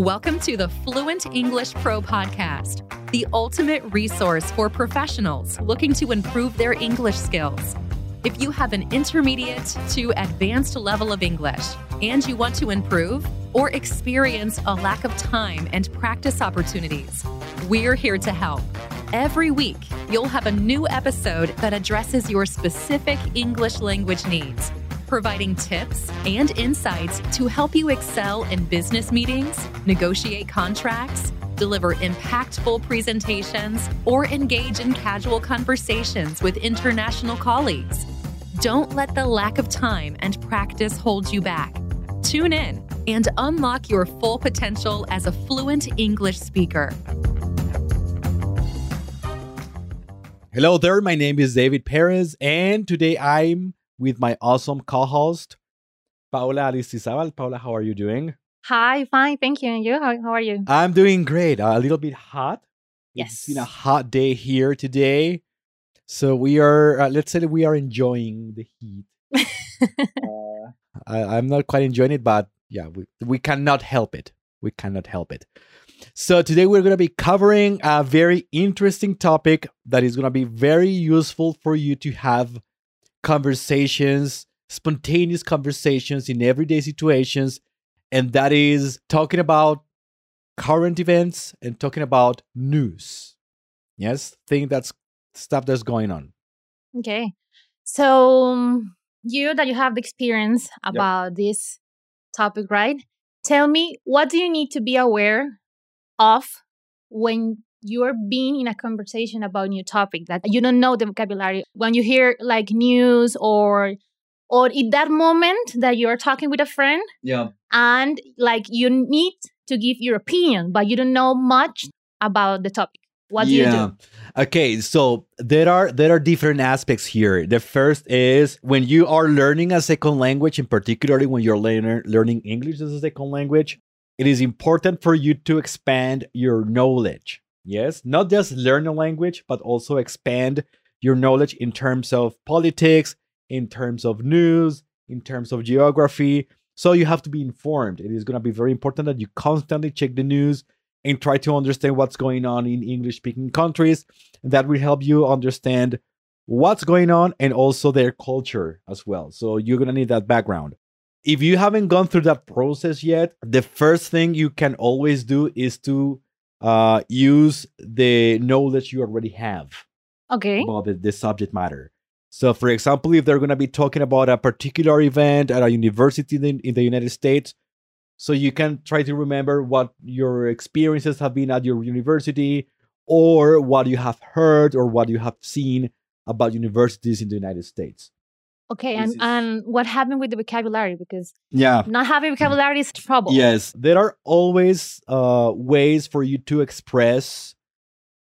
Welcome to the Fluent English Pro Podcast, the ultimate resource for professionals looking to improve their English skills. If you have an intermediate to advanced level of English and you want to improve or experience a lack of time and practice opportunities, we're here to help. Every week, you'll have a new episode that addresses your specific English language needs providing tips and insights to help you excel in business meetings, negotiate contracts, deliver impactful presentations, or engage in casual conversations with international colleagues. Don't let the lack of time and practice hold you back. Tune in and unlock your full potential as a fluent English speaker. Hello there, my name is David Perez, and today I'm with my awesome co-host, Paula Aristizabal. Paula, how are you doing? Hi, fine, thank you. And you? How, how are you? I'm doing great. a little bit hot. Yes. It's been a hot day here today. So we are, uh, let's say that we are enjoying the heat. uh, I, I'm not quite enjoying it, but yeah, we, we cannot help it. We cannot help it. So today we're going to be covering a very interesting topic that is going to be very useful for you to have conversations, spontaneous conversations in everyday situations. And that is talking about current events and talking about news. Yes, thing that's stuff that's going on. Okay. So, um, you that you have the experience about this topic, right? Tell me, what do you need to be aware of when you're being in a conversation about a new topic that you don't know the vocabulary when you hear like news or or in that moment that you're talking with a friend Yeah. and like you need to give your opinion but you don't know much about the topic what do you do Okay, so there are there are different aspects here. The first is when you are learning a second language, and particularly when you're learner, learning English as a second language, it is important for you to expand your knowledge. Yes, not just learn a language, but also expand your knowledge in terms of politics, in terms of news, in terms of geography. So you have to be informed. It is going to be very important that you constantly check the news and try to understand what's going on in English speaking countries. That will help you understand what's going on and also their culture as well. So you're going to need that background. If you haven't gone through that process yet, the first thing you can always do is to uh, use the knowledge you already have okay about the, the subject matter. So, for example, if they're going to be talking about a particular event at a university in, in the United States, so you can try to remember what your experiences have been at your university or what you have heard or what you have seen about universities in the United States. Okay and is- and what happened with the vocabulary because Yeah. not having vocabulary is trouble Yes, there are always uh, ways for you to express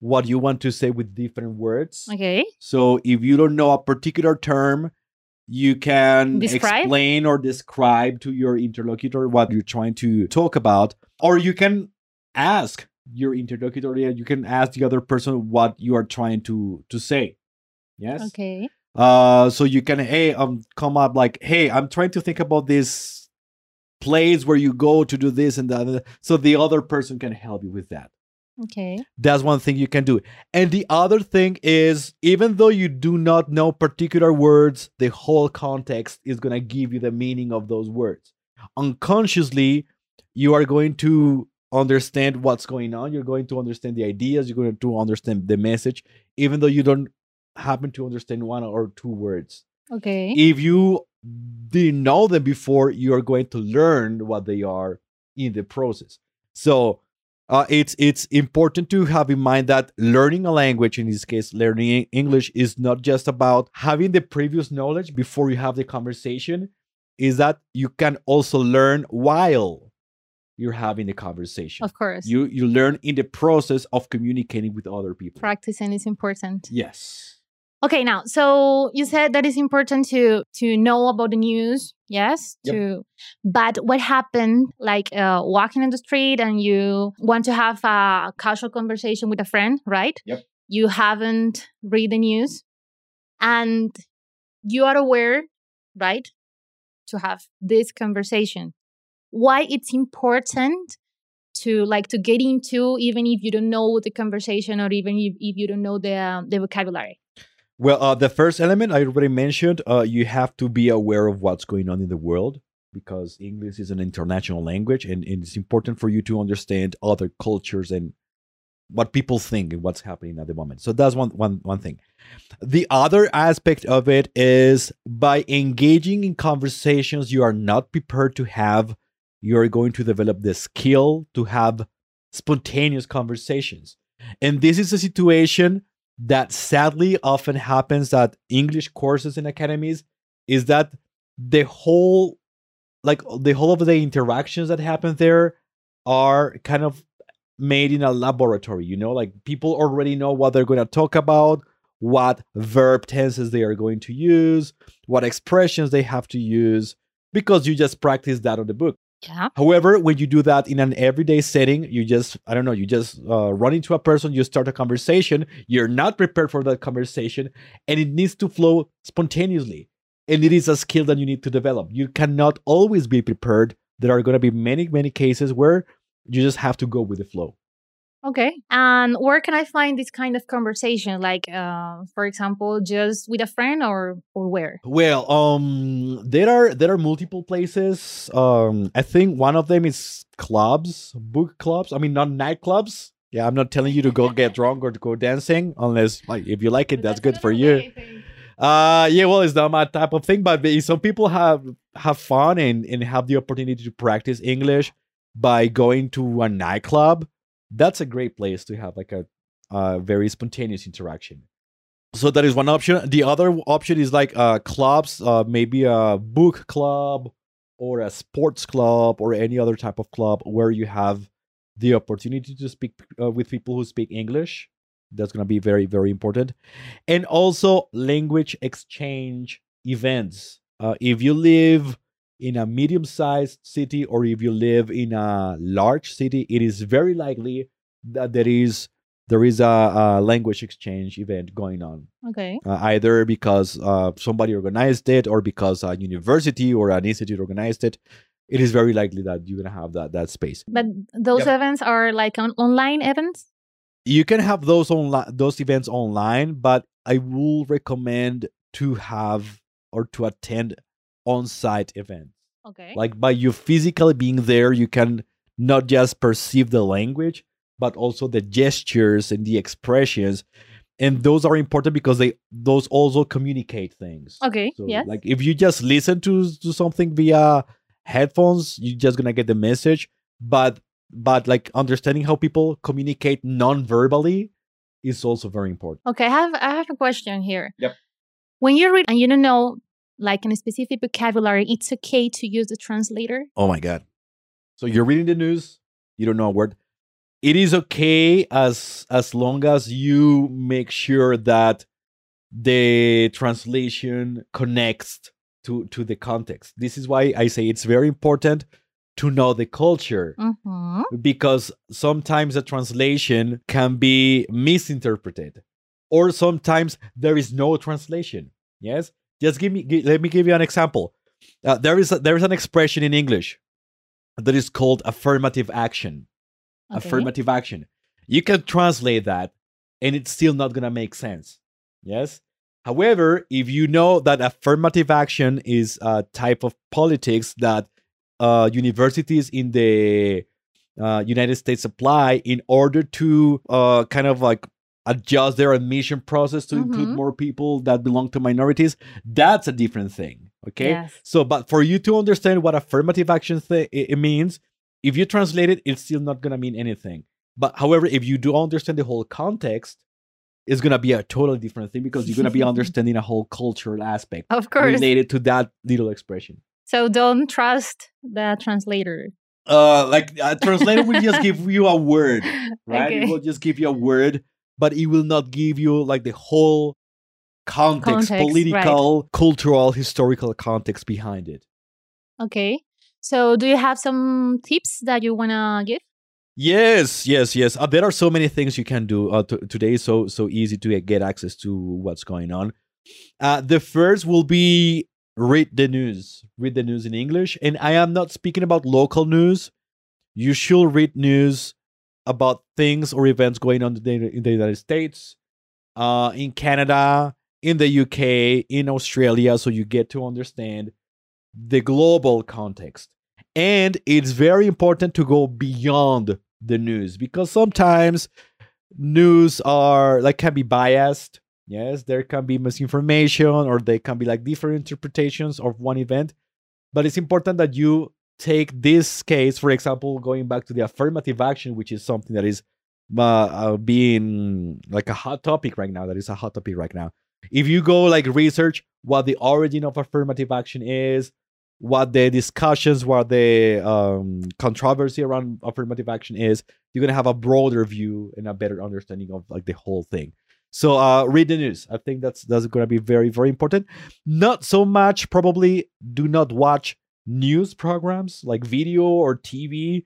what you want to say with different words. okay So if you don't know a particular term, you can Describe? explain or describe to your interlocutor what you're trying to talk about, or you can ask your interlocutor. yeah, You can ask the other person what you are trying to to say. Yes. okay Uh, so you can hey um come up like hey I'm trying to think about this place where you go to do this and that. So the other person can help you with that. okay That's one thing you can do. And the other thing is, even though you do not know particular words, the whole context is going to give you the meaning of those words. Unconsciously, you are going to understand what's going on. You're going to understand the ideas. You're going to understand the message, even though you don't happen to understand one or two words. okay If you didn't know them before, you are going to learn what they are in the process. So uh, it's it's important to have in mind that learning a language, in this case, learning English, is not just about having the previous knowledge before you have the conversation. Is that you can also learn while you're having the conversation. of course You you learn in the process of communicating with other people. practicing is important Yes. Okay, now, so you said that it's important to to know about the news, yes. Yep. To, but what happened, like uh, walking in the street and you want to have a casual conversation with a friend, right? Yep. You haven't read the news, and you are aware, right, to have this conversation. Why it's important to like to get into even if you don't know the conversation or even if, if you don't know the um, the vocabulary Well, uh, the first element I already mentioned, uh, you have to be aware of what's going on in the world because English is an international language and, and it's important for you to understand other cultures and what people think and what's happening at the moment. So that's one, one, one thing. The other aspect of it is by engaging in conversations you are not prepared to have, you're going to develop the skill to have spontaneous conversations. And this is a situation that sadly often happens at English courses in academies is that the whole like the whole of the interactions that happen there are kind of made in a laboratory, you know, like people already know what they're going to talk about, what verb tenses they are going to use, what expressions they have to use because you just practice that on the book. Yeah However, when you do that in an everyday setting, you just, I don't know, you just uh, run into a person, you start a conversation, you're not prepared for that conversation, and it needs to flow spontaneously. And it is a skill that you need to develop. You cannot always be prepared. There are going to be many, many cases where you just have to go with the flow. Okay and where can i find this kind of conversation like uh, for example just with a friend or or where Well, um, there are there are multiple places. Um, I think one of them is clubs, book clubs. I mean, not nightclubs. Yeah, I'm not telling you to go get drunk or to go dancing, unless like if you like it, that's good for you. Uh, yeah, well, it's not my type of thing, but some people have have fun and and have the opportunity to practice English by going to a nightclub. That's a great place to have like a, a very spontaneous interaction. So that is one option. The other option is like uh, clubs, uh, maybe a book club or a sports club or any other type of club where you have the opportunity to speak uh, with people who speak English. That's going to be very, very important. And also language exchange events. Uh, if you live in a medium sized city or if you live in a large city, it is very likely that there is there is a, a language exchange event going on. Okay. Uh, either because uh, somebody organized it or because a university or an institute organized it it is very likely that you're going to have that that space. But those Yep. events are like on- online events? You can have those online those events online but i will recommend to have or to attend on-site events okay like by you physically being there you can not just perceive the language but also the gestures and the expressions and those are important because they those also communicate things okay So, yes like if you just listen to to something via headphones, you're just gonna get the message. But but like understanding how people communicate non-verbally is also very important. Okay, I have I have a question here. Yep. When you read and you don't know like in a specific vocabulary, it's okay to use the translator. Oh my god! So you're reading the news, you don't know a word. It is okay as as long as you make sure that the translation connects to to the context. This is why I say it's very important to know the culture. Mm-hmm. because sometimes a translation can be misinterpreted or sometimes there is no translation yes just give me gi- let me give you an example. Uh, there is a, there is an expression in english that is called affirmative action. Okay. affirmative action. You can translate that and it's still not going to make sense. Yes? However if you know that affirmative action is a type of politics that uh, universities in the uh, United States apply in order to uh, kind of like adjust their admission process to include Mhm. more people that belong to minorities. That's a different thing. Okay. Yes. So, but for you to understand what affirmative action th- it it means, if you translate it, it's still not gonna mean anything. But however, if you do understand the whole context, it's gonna be a totally different thing because you're gonna be understanding a whole cultural aspect Of course. related to that little expression. So don't trust the translator. Uh, like a translator will just give you a word, right? It will just give you a word, but it will not give you like the whole context, Context, right. political, cultural, historical context behind it. Okay. So do you have some tips that you wanna give? Yes, yes, yes. Uh, there are so many things you can do. Uh, today so so easy to get access to what's going on. Uh, the first will be read the news. Read the news in English, and I am not speaking about local news. you should read news about things or events going on in the, United States, uh, in Canada, in the UK, in Australia, so you get to understand the global context. And it's very important to go beyond the news because sometimes news are like can be biased. Yes, there can be misinformation or they can be like different interpretations of one event. But it's important that you take this case, for example, going back to the affirmative action, which is something that is uh, uh, being like a hot topic right now. That is a hot topic right now. If you go like research what the origin of affirmative action is, what the discussions, what the um, controversy around affirmative action is, you're gonna have a broader view and a better understanding of like the whole thing. So uh, read the news. I think that's that's gonna be very very important. Not so much probably. Do not watch news programs like video or TV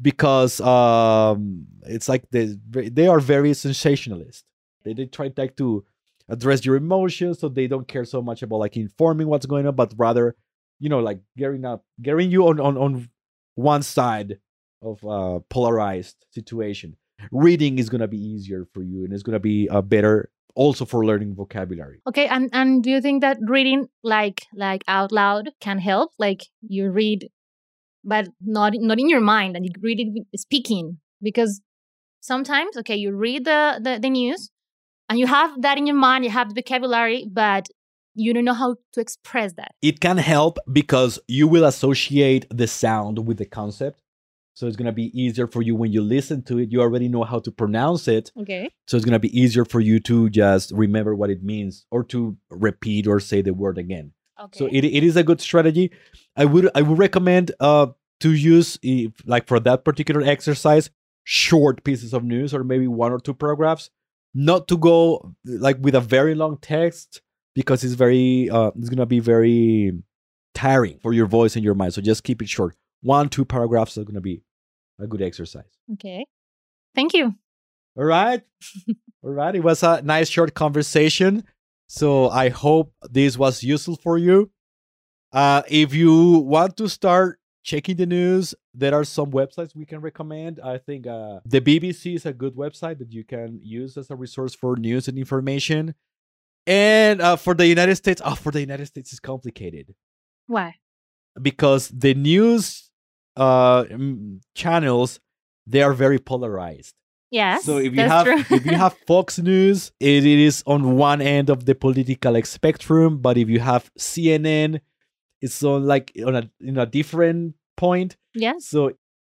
because um, it's like they they are very sensationalist. They they try like to address your emotions, so they don't care so much about like informing what's going on, but rather, you know, like getting up, getting you on on on one side of a polarized situation. Reading is gonna be easier for you, and it's gonna be a better also for learning vocabulary. Okay, and and do you think that reading like like out loud can help? Like you read, but not not in your mind, and you read it speaking because sometimes okay, you read the, the the news, and you have that in your mind, you have the vocabulary, but you don't know how to express that. It can help because you will associate the sound with the concept. So it's going to be easier for you when you listen to it. You already know how to pronounce it. Okay. So it's going to be easier for you to just remember what it means or to repeat or say the word again. Okay. So it, it is a good strategy. I would I would recommend uh to use if, like for that particular exercise short pieces of news or maybe one or two paragraphs. Not to go like with a very long text because it's very uh it's going to be very tiring for your voice and your mind. So just keep it short one, two paragraphs are going to be a good exercise. Okay. Thank you. All right. All right. It was a nice short conversation. So I hope this was useful for you. Uh, if you want to start checking the news, there are some websites we can recommend. I think uh, the BBC is a good website that you can use as a resource for news and information. And uh, for the United States, oh, for the United States, it's complicated Why? because the news uh channels they are very polarized Yes. so if you have if you have fox news it, it is on one end of the political like, spectrum but if you have cnn it's on like on a in a different point yes. so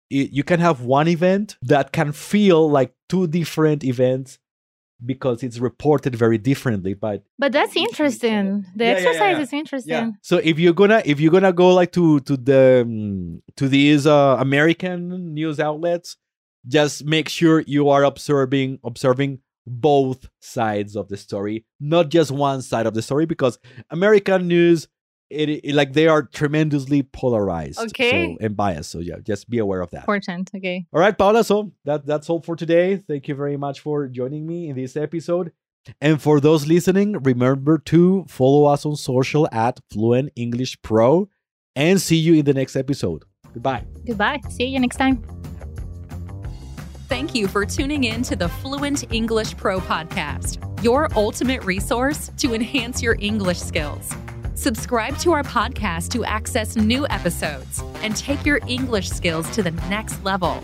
it, you can have one event that can feel like two different events because it's reported very differently but But that's interesting. The yeah, yeah, exercise yeah. is interesting. yeah so if you're gonna if you're gonna go like to to the um, to these uh american news outlets just make sure you are observing observing both sides of the story not just one side of the story because american news it, it- like they are tremendously polarized Okay. so, and biased so yeah just be aware of that Important. Okay. all right, Paula. So that that's all for today. Thank you very much for joining me in this episode. And for those listening, remember to follow us on social at Fluent English Pro and see you in the next episode. Goodbye. Goodbye. See you next time. Thank you for tuning in to the Fluent English Pro podcast, your ultimate resource to enhance your English skills. Subscribe to our podcast to access new episodes and take your English skills to the next level.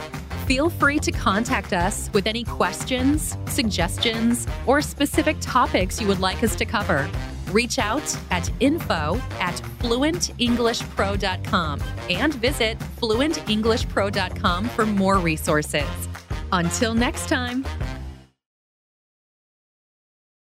Feel free to contact us with any questions, suggestions, or specific topics you would like us to cover. Reach out at info at fluentenglishpro.com and visit fluentenglishpro.com for more resources. Until next time.